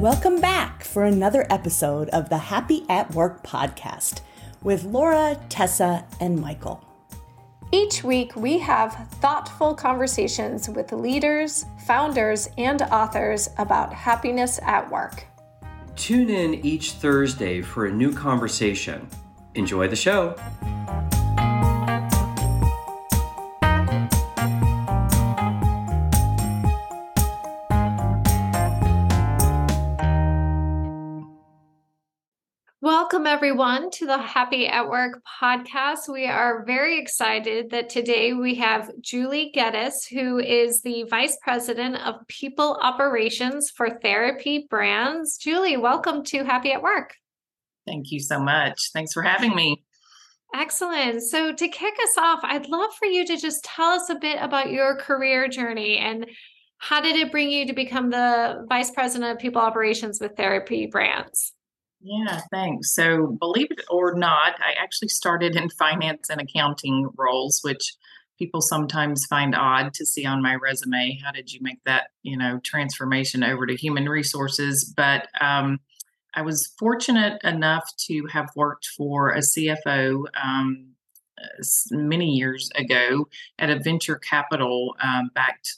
Welcome back for another episode of the Happy at Work podcast with Laura, Tessa, and Michael. Each week, we have thoughtful conversations with leaders, founders, and authors about happiness at work. Tune in each Thursday for a new conversation. Enjoy the show. Welcome, everyone, to the Happy at Work podcast. We are very excited that today we have Julie Gettys, who is the Vice President of People Operations for Therapy Brands. Julie, welcome to Happy at Work. Thank you so much. Thanks for having me. Excellent. So, to kick us off, I'd love for you to just tell us a bit about your career journey and how did it bring you to become the Vice President of People Operations with Therapy Brands? Yeah, thanks. So, believe it or not, I actually started in finance and accounting roles, which people sometimes find odd to see on my resume. How did you make that, you know, transformation over to human resources? But um, I was fortunate enough to have worked for a CFO um, many years ago at a venture capital um, backed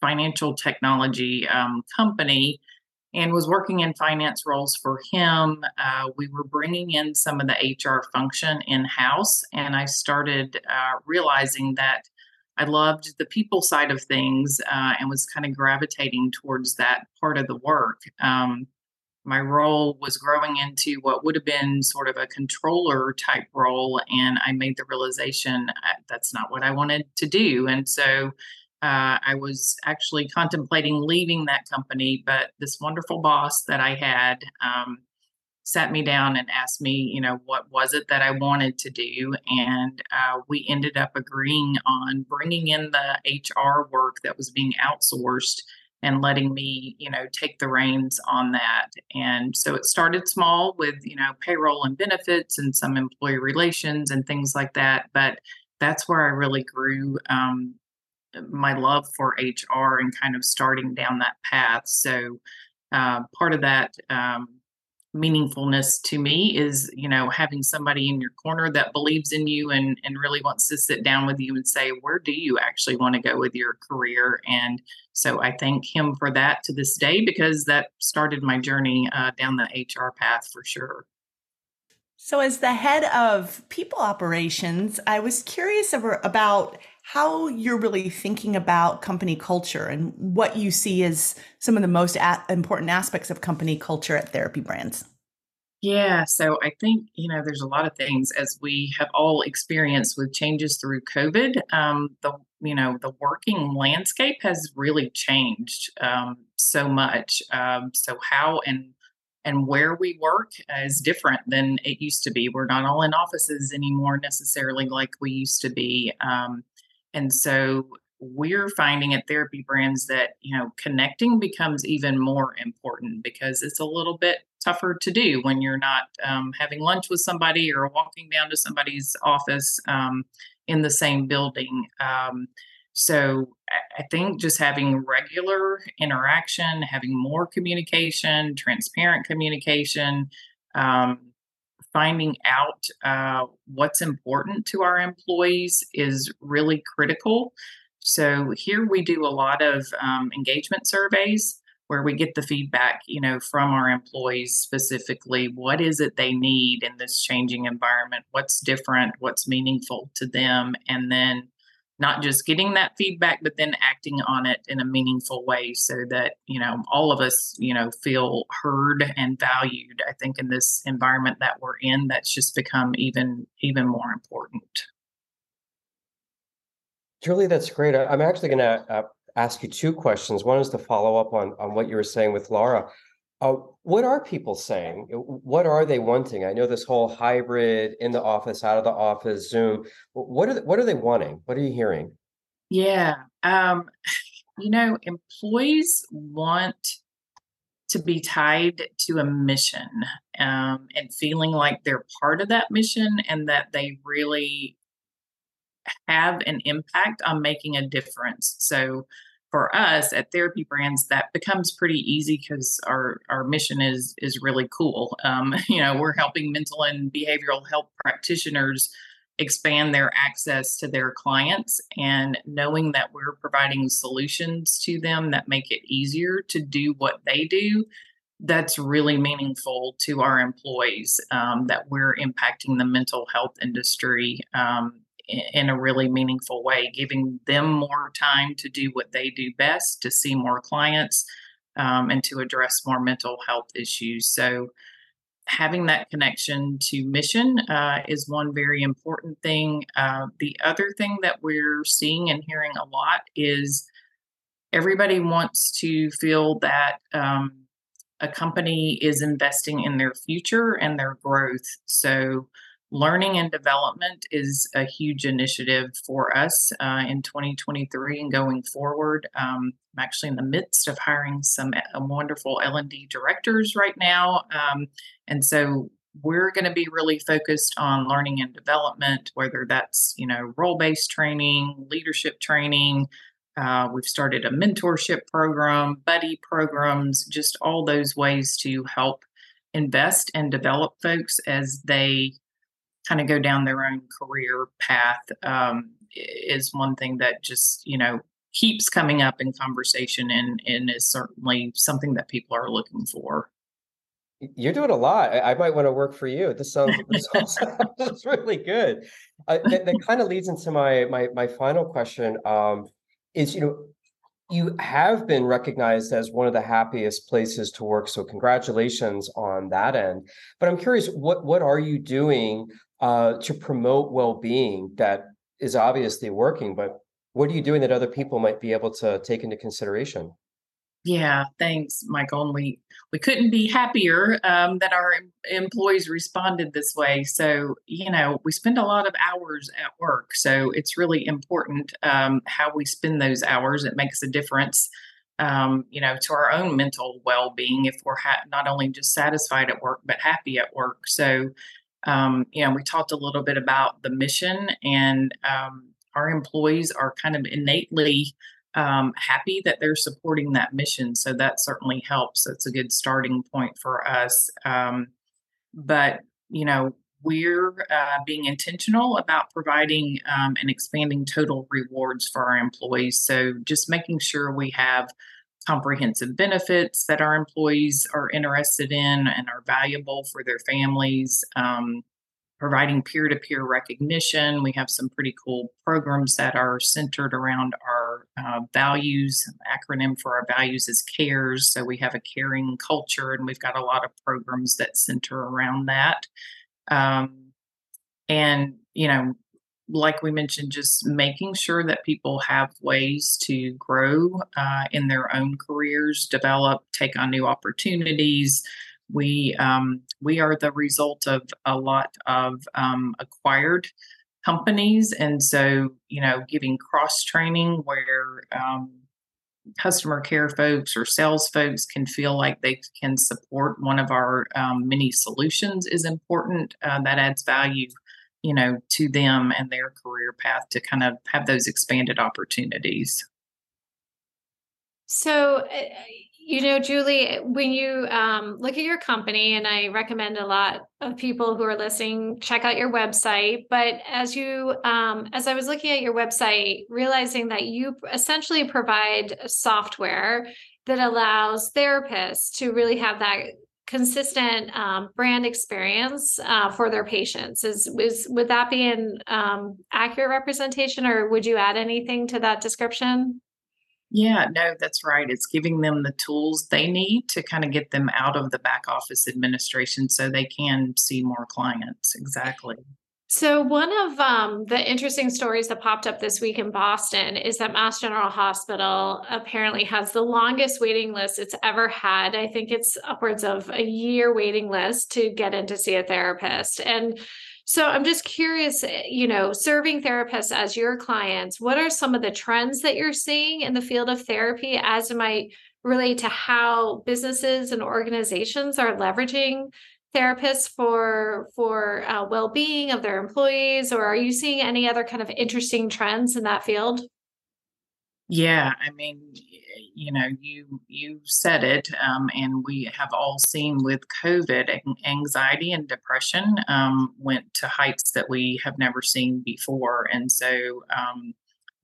financial technology um, company and was working in finance roles for him. Uh, we were bringing in some of the HR function in house, and I started uh, realizing that I loved the people side of things uh, and was kind of gravitating towards that part of the work. Um, my role was growing into what would have been sort of a controller type role, and I made the realization that's not what I wanted to do. And so uh, I was actually contemplating leaving that company, but this wonderful boss that I had um, sat me down and asked me, you know, what was it that I wanted to do? And uh, we ended up agreeing on bringing in the HR work that was being outsourced and letting me, you know, take the reins on that. And so it started small with, you know, payroll and benefits and some employee relations and things like that. But that's where I really grew um, my love for HR and kind of starting down that path. So uh, part of that um, meaningfulness to me is you know having somebody in your corner that believes in you and and really wants to sit down with you and say where do you actually want to go with your career and so i thank him for that to this day because that started my journey uh, down the hr path for sure so as the head of people operations i was curious about how you're really thinking about company culture and what you see as some of the most a- important aspects of company culture at Therapy Brands. Yeah, so I think, you know, there's a lot of things as we have all experienced with changes through COVID. Um, the, you know, the working landscape has really changed um, so much. Um, so, how and and where we work is different than it used to be. We're not all in offices anymore necessarily like we used to be. Um, and so we're finding at therapy brands that you know connecting becomes even more important because it's a little bit tougher to do when you're not um, having lunch with somebody or walking down to somebody's office um, in the same building. Um, so i think just having regular interaction having more communication transparent communication um, finding out uh, what's important to our employees is really critical. So here we do a lot of um, engagement surveys where we get the feedback, you know, from our employees specifically. What is it they need in this changing environment? What's different? What's meaningful to them? And then not just getting that feedback but then acting on it in a meaningful way so that you know all of us you know feel heard and valued i think in this environment that we're in that's just become even even more important. Julie that's great. I'm actually going to uh, ask you two questions. One is to follow up on on what you were saying with laura uh, what are people saying? What are they wanting? I know this whole hybrid in the office, out of the office, Zoom. What are they, what are they wanting? What are you hearing? Yeah, um, you know, employees want to be tied to a mission um, and feeling like they're part of that mission and that they really have an impact on making a difference. So for us at Therapy Brands, that becomes pretty easy because our our mission is is really cool. Um, you know, we're helping mental and behavioral health practitioners expand their access to their clients and knowing that we're providing solutions to them that make it easier to do what they do that's really meaningful to our employees um, that we're impacting the mental health industry um, in a really meaningful way, giving them more time to do what they do best, to see more clients, um, and to address more mental health issues. So, having that connection to mission uh, is one very important thing. Uh, the other thing that we're seeing and hearing a lot is everybody wants to feel that um, a company is investing in their future and their growth. So, learning and development is a huge initiative for us uh, in 2023 and going forward. Um, I'm actually in the midst of hiring some uh, wonderful L&D directors right now, um, and so we're going to be really focused on learning and development, whether that's you know role-based training, leadership training. Uh, we've started a mentorship program, buddy programs, just all those ways to help invest and develop folks as they kind of go down their own career path um, is one thing that just you know keeps coming up in conversation and and is certainly something that people are looking for. You're doing a lot. I, I might want to work for you. This sounds this sounds really good. Uh, that, that kind of leads into my my my final question um, is you know you have been recognized as one of the happiest places to work so congratulations on that end. But i'm curious what what are you doing uh, to promote well-being that is obviously working but what are you doing that other people might be able to take into consideration? Yeah thanks michael and we we couldn't be happier um, that our employees responded this way. So you know we spend a lot of hours at work so it's really important um, how we spend those hours. It makes a difference um, you know to our own mental well-being if we're ha- not only just satisfied at work but happy at work. So um, you know, we talked a little bit about the mission, and um, our employees are kind of innately um, happy that they're supporting that mission. So that certainly helps. That's a good starting point for us. Um, but, you know, we're uh, being intentional about providing um, and expanding total rewards for our employees. So just making sure we have comprehensive benefits that our employees are interested in and are valuable for their families. Um, providing peer to peer recognition. We have some pretty cool programs that are centered around our uh, values. acronym for our values is CARES. So we have a caring culture, and we've got a lot of programs that center around that. Um, and, you know, like we mentioned, just making sure that people have ways to grow uh, in their own careers, develop, take on new opportunities. We um, we are the result of a lot of um, acquired companies, and so you know, giving cross training where um, customer care folks or sales folks can feel like they can support one of our um, many solutions is important. Uh, that adds value you know, to them and their career path to kind of have those expanded opportunities. So, eh, you know, Julie, when you um, look at your company, and I recommend a lot of people who are listening check out your website. But as you, um, as I was looking at your website, realizing that you essentially provide software that allows therapists to really have that consistent um, brand experience uh, for their patients. Is, is would that be an um, accurate representation or would you add anything to that description? Yeah no that's right. It's giving them the tools they need to kind of get them out of the back office administration so they can see more clients. Exactly so, one of um, the interesting stories that popped up this week in Boston is that Mass General Hospital apparently has the longest waiting list it's ever had. I think it's upwards of a year waiting list to get in to see a therapist. And so, I'm just curious, eh, you know, serving therapists as your clients, what are some of the trends that you're seeing in the field of therapy as it might relate to how businesses and organizations are leveraging therapists for for uh, well-being of their employees or are you seeing any other kind of interesting trends in that field Yeah, I mean, you know, you you said it, um, and we have all seen with COVID, anxiety and depression um, went to heights that we have never seen before, and so um,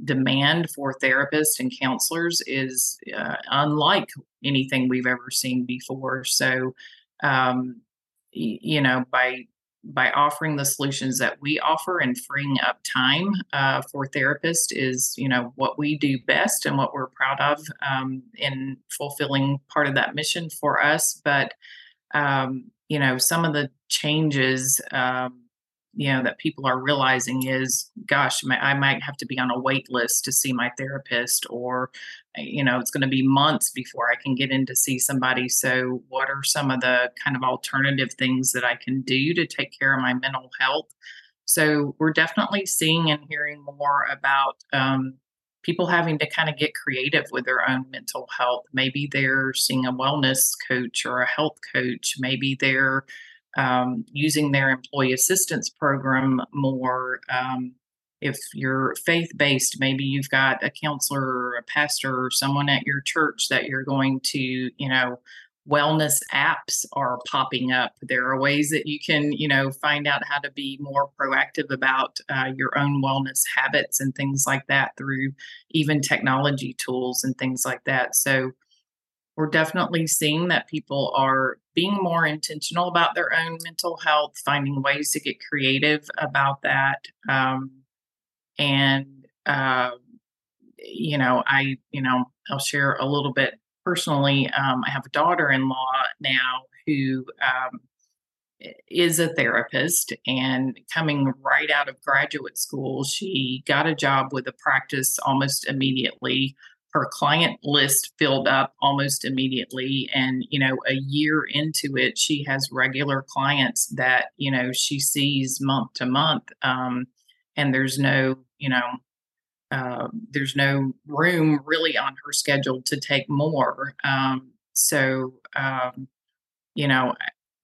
demand for therapists and counselors is uh, unlike anything we've ever seen before. So, um, you know, by by offering the solutions that we offer and freeing up time uh, for therapists is you know what we do best and what we're proud of um, in fulfilling part of that mission for us. But um, you know some of the changes um, you know that people are realizing is gosh i might have to be on a wait list to see my therapist or you know it's going to be months before i can get in to see somebody. So what are some of the kind of alternative things that i can do to take care of my mental health? So we're definitely seeing and hearing more about um, people having to kind of get creative with their own mental health. Maybe they're seeing a wellness coach or a health coach. Maybe they're um, using their employee assistance program more. Um, if you're faith based, maybe you've got a counselor or a pastor or someone at your church that you're going to, you know, wellness apps are popping up. There are ways that you can, you know, find out how to be more proactive about uh, your own wellness habits and things like that through even technology tools and things like that. So, we're definitely seeing that people are being more intentional about their own mental health, finding ways to get creative about that. Um, and, uh, you know, I, you know, I'll share a little bit personally. Um, I have a daughter in law now who um, is a therapist and coming right out of graduate school, she got a job with a practice almost immediately her client list filled up almost immediately and you know a year into it she has regular clients that you know she sees month to month um, and there's no you know uh, there's no room really on her schedule to take more um, so um, you know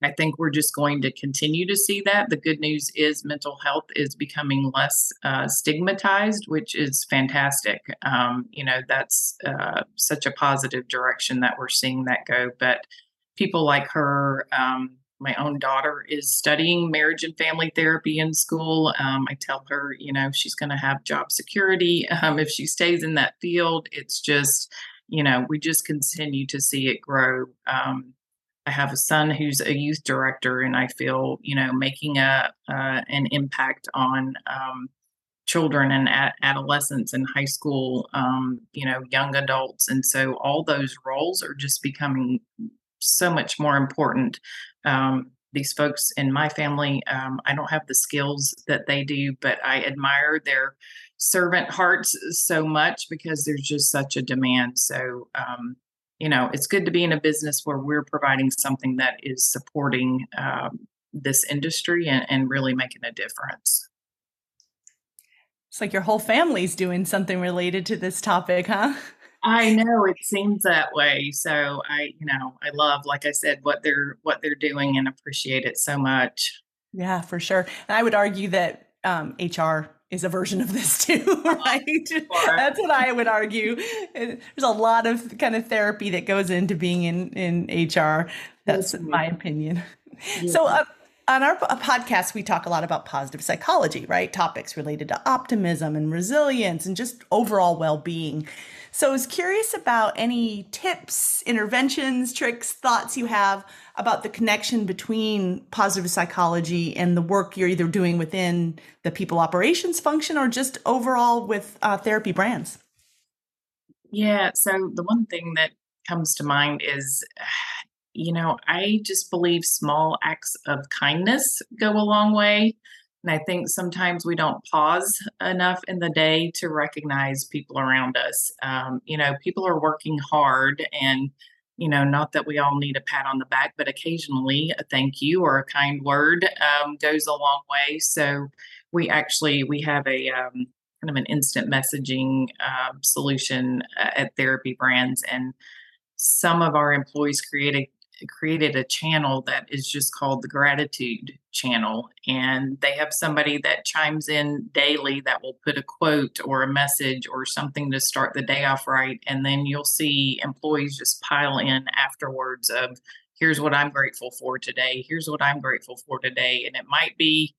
I think we're just going to continue to see that. The good news is mental health is becoming less uh, stigmatized, which is fantastic. Um, you know, that's uh, such a positive direction that we're seeing that go. But people like her, um, my own daughter is studying marriage and family therapy in school. Um, I tell her, you know, she's going to have job security um, if she stays in that field. It's just, you know, we just continue to see it grow. Um, I have a son who's a youth director, and I feel you know making a uh, an impact on um, children and ad- adolescents and high school, um, you know, young adults, and so all those roles are just becoming so much more important. Um, these folks in my family, um, I don't have the skills that they do, but I admire their servant hearts so much because there's just such a demand. So um, you know, it's good to be in a business where we're providing something that is supporting um, this industry and, and really making a difference. It's like your whole family's doing something related to this topic, huh? I know it seems that way. So I, you know, I love, like I said, what they're what they're doing and appreciate it so much. Yeah, for sure. And I would argue that um, HR is a version of this too, right? That's what I would argue. There's a lot of kind of therapy that goes into being in in HR. That's yes, my opinion. Yeah. So. Uh, on our podcast, we talk a lot about positive psychology, right? Topics related to optimism and resilience and just overall well being. So I was curious about any tips, interventions, tricks, thoughts you have about the connection between positive psychology and the work you're either doing within the people operations function or just overall with uh, therapy brands. Yeah. So the one thing that comes to mind is, you know, I just believe small acts of kindness go a long way. And I think sometimes we don't pause enough in the day to recognize people around us. Um, you know, people are working hard and you know, not that we all need a pat on the back, but occasionally a thank you or a kind word um, goes a long way. So we actually we have a um, kind of an instant messaging uh, solution at Therapy Brands, and some of our employees create a created a channel that is just called the gratitude channel and they have somebody that chimes in daily that will put a quote or a message or something to start the day off right and then you'll see employees just pile in afterwards of here's what i'm grateful for today here's what i'm grateful for today and it might be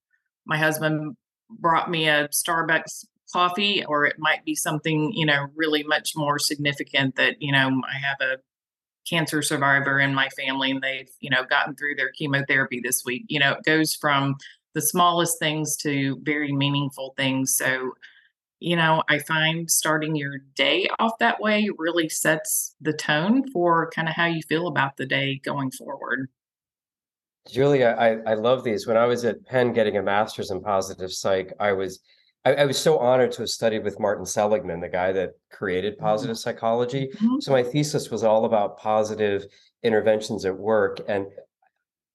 my husband brought me a starbucks coffee or it might be something you know really much more significant that you know i have a cancer survivor in my family and they've you know gotten through their chemotherapy this week. You know it goes from the smallest things to very meaningful things. So you know i find starting your day off that way really sets the tone for kind of how you feel about the day going forward. Julia i, I love these. When i was at penn getting a master's in positive psych i was I, I, was so honored to have studied with Martin Seligman, the guy that created mm-hmm. positive psychology. Mm-hmm. So my thesis was all about positive interventions at work. And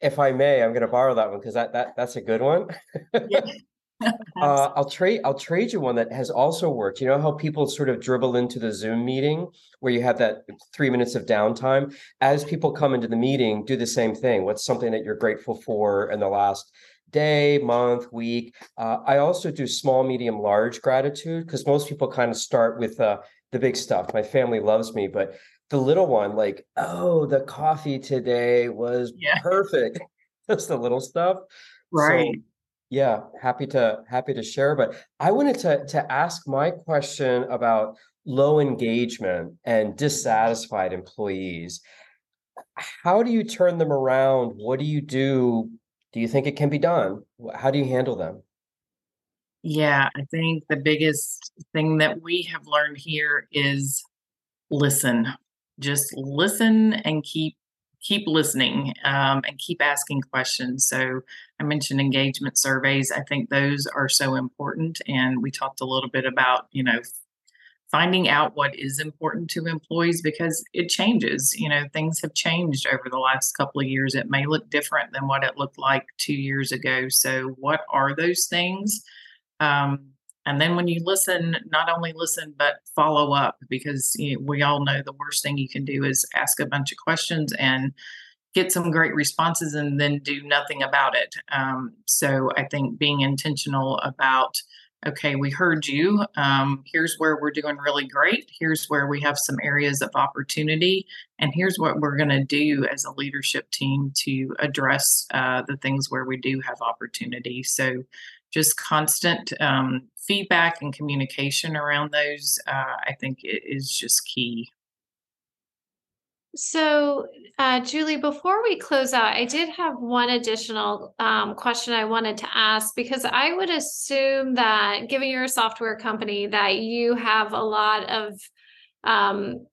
if I may, I'm going to borrow that one because that that that's a good one. uh, I'll trade I'll trade you one that has also worked. You know how people sort of dribble into the Zoom meeting where you have that three minutes of downtime. As people come into the meeting, do the same thing. What's something that you're grateful for in the last day, month, week. Uh, I also do small, medium, large gratitude because most people kind of start with uh, the big stuff. My family loves me, but the little one, like, oh, the coffee today was yeah. perfect. That's the little stuff. Right. So, yeah, happy to happy to share. But I wanted to to ask my question about low engagement and dissatisfied employees. How do you turn them around? What do you do do you think it can be done? How do you handle them? Yeah, I think the biggest thing that we have learned here is listen. Just listen and keep keep listening um, and keep asking questions. So I mentioned engagement surveys. I think those are so important, and we talked a little bit about you know finding out what is important to employees because it changes. You know, things have changed over the last couple of years. It may look different than what it looked like two years ago. So, what are those things? Um, and then when you listen, not only listen, but follow up because you know, we all know the worst thing you can do is ask a bunch of questions and get some great responses and then do nothing about it. Um, so I think being intentional about okay, we heard you. Um, here's where we're doing really great. Here's where we have some areas of opportunity. And here's what we're going to do as a leadership team to address uh, the things where we do have opportunity. So, just constant um, feedback and communication around those, uh, I think, is just key. So, uh, Julie, before we close out, I did have one additional um, question I wanted to ask because I would assume that, given you're a software company, that you have a lot of um,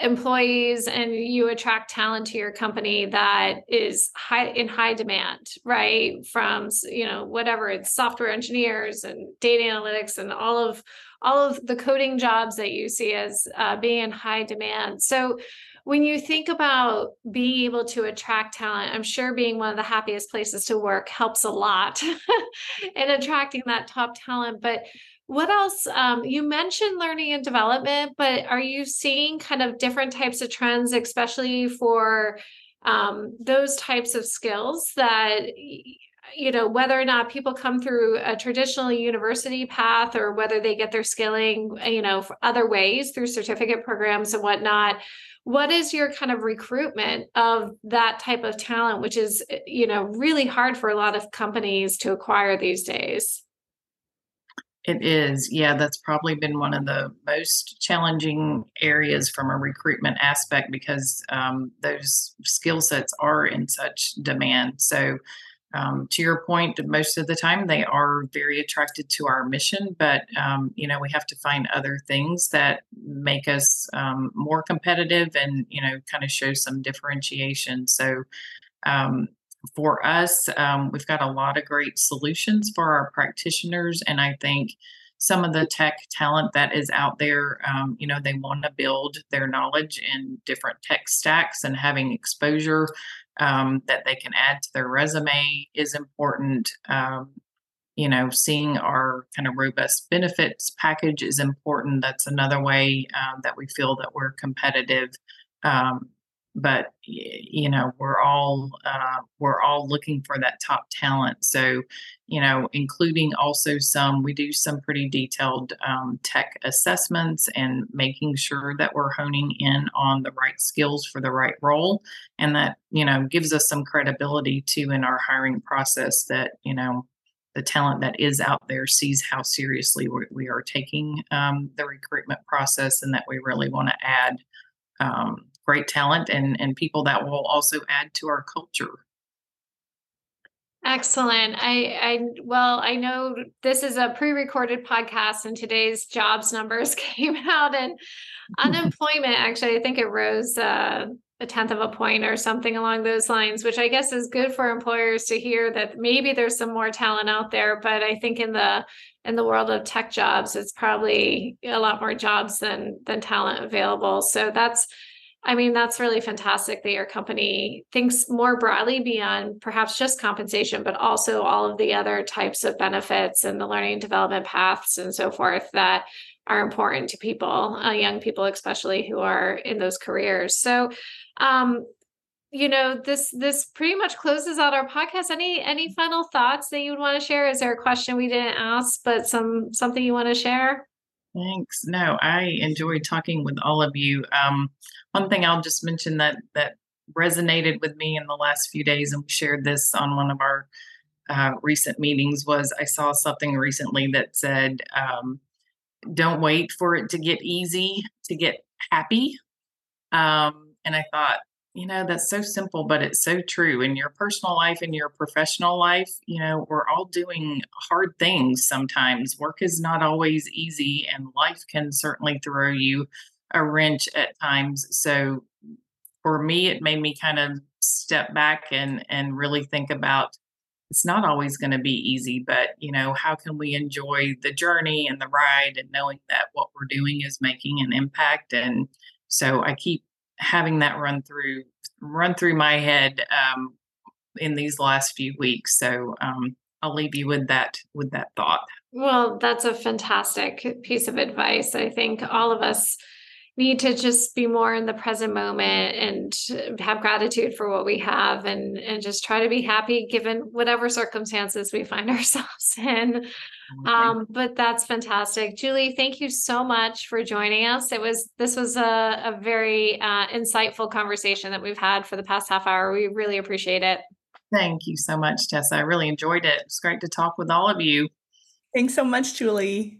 employees and you attract talent to your company that is high in high demand right? From you know whatever it's software engineers and data analytics and all of all of the coding jobs that you see as uh, being in high demand. So when you think about being able to attract talent, I'm sure being one of the happiest places to work helps a lot in attracting that top talent. But what else? Um, you mentioned learning and development, but are you seeing kind of different types of trends, especially for um, those types of skills that you know whether or not people come through a traditional university path or whether they get their skilling you know other ways through certificate programs and whatnot what is your kind of recruitment of that type of talent which is eh, you know really hard for a lot of companies to acquire these days? It is. Yeah that's probably been one of the most challenging areas from a recruitment aspect because um, those skill sets are in such demand. So um, to your point, most of the time they are very attracted to our mission, but um, you know we have to find other things that make us um, more competitive and you know kind of show some differentiation. So um, for us, um, we've got a lot of great solutions for our practitioners, and I think some of the tech talent that is out there, um, you know, they want to build their knowledge in different tech stacks and having exposure um, that they can add to their resume is important. Um, you know, seeing our kind of robust benefits package is important. That's another way um, that we feel that we're competitive. Um, but you know we're all uh, we're all looking for that top talent so you know including also some we do some pretty detailed um, tech assessments and making sure that we're honing in on the right skills for the right role and that you know gives us some credibility too in our hiring process that you know the talent that is out there sees how seriously we, are taking um, the recruitment process and that we really want to add um, great talent and and people that will also add to our culture Excellent. I, I, well, I know this is a pre-recorded podcast, and today's jobs numbers came out, and unemployment actually, I think it rose uh, a tenth of a point or something along those lines, which I guess is good for employers to hear that maybe there's some more talent out there. But I think in the in the world of tech jobs, it's probably a lot more jobs than than talent available. So that's I mean, that's really fantastic that your company thinks more broadly beyond perhaps just compensation, but also all of the other types of benefits and the learning development paths and so forth that are important to people, uh, young people especially who are in those careers. So, um, you know, this this pretty much closes out our podcast. Any any final thoughts that you would want to share? Is there a question we didn't ask, but some something you want to share? Thanks. No, I enjoyed talking with all of you. Um, one thing I'll just mention that that resonated with me in the last few days, and we shared this on one of our uh, recent meetings, was I saw something recently that said, um, "Don't wait for it to get easy to get happy." Um, and I thought, you know, that's so simple, but it's so true. In your personal life, and your professional life, you know, we're all doing hard things sometimes. Work is not always easy, and life can certainly throw you a wrench at times. So for me, it made me kind of step back and and really think about it's not always going to be easy, but you know, how can we enjoy the journey and the ride and knowing that what we're doing is making an impact? And so I keep having that run through run through my head um, in these last few weeks. So um, I'll leave you with that with that thought. Well, that's a fantastic piece of advice. I think all of us need to just be more in the present moment and have gratitude for what we have and and just try to be happy given whatever circumstances we find ourselves in um, but that's fantastic. Julie thank you so much for joining us. It was this was a, a very uh, insightful conversation that we've had for the past half hour. We really appreciate it. Thank you so much tessa. I really enjoyed it. It's great to talk with all of you. Thanks so much julie.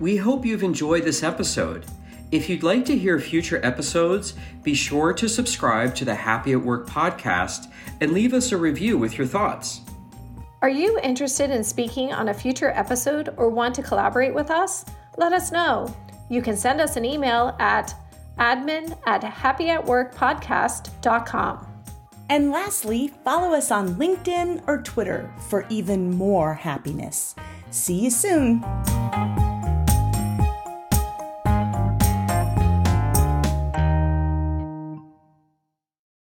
We hope you've enjoyed this episode. If you'd like to hear future episodes, be sure to subscribe to the Happy at Work podcast and leave us a review with your thoughts. Are you interested in speaking on a future episode or want to collaborate with us? Let us know. You can send us an email at admin at happyatworkpodcast.com. And lastly, follow us on LinkedIn or Twitter for even more happiness. See you soon.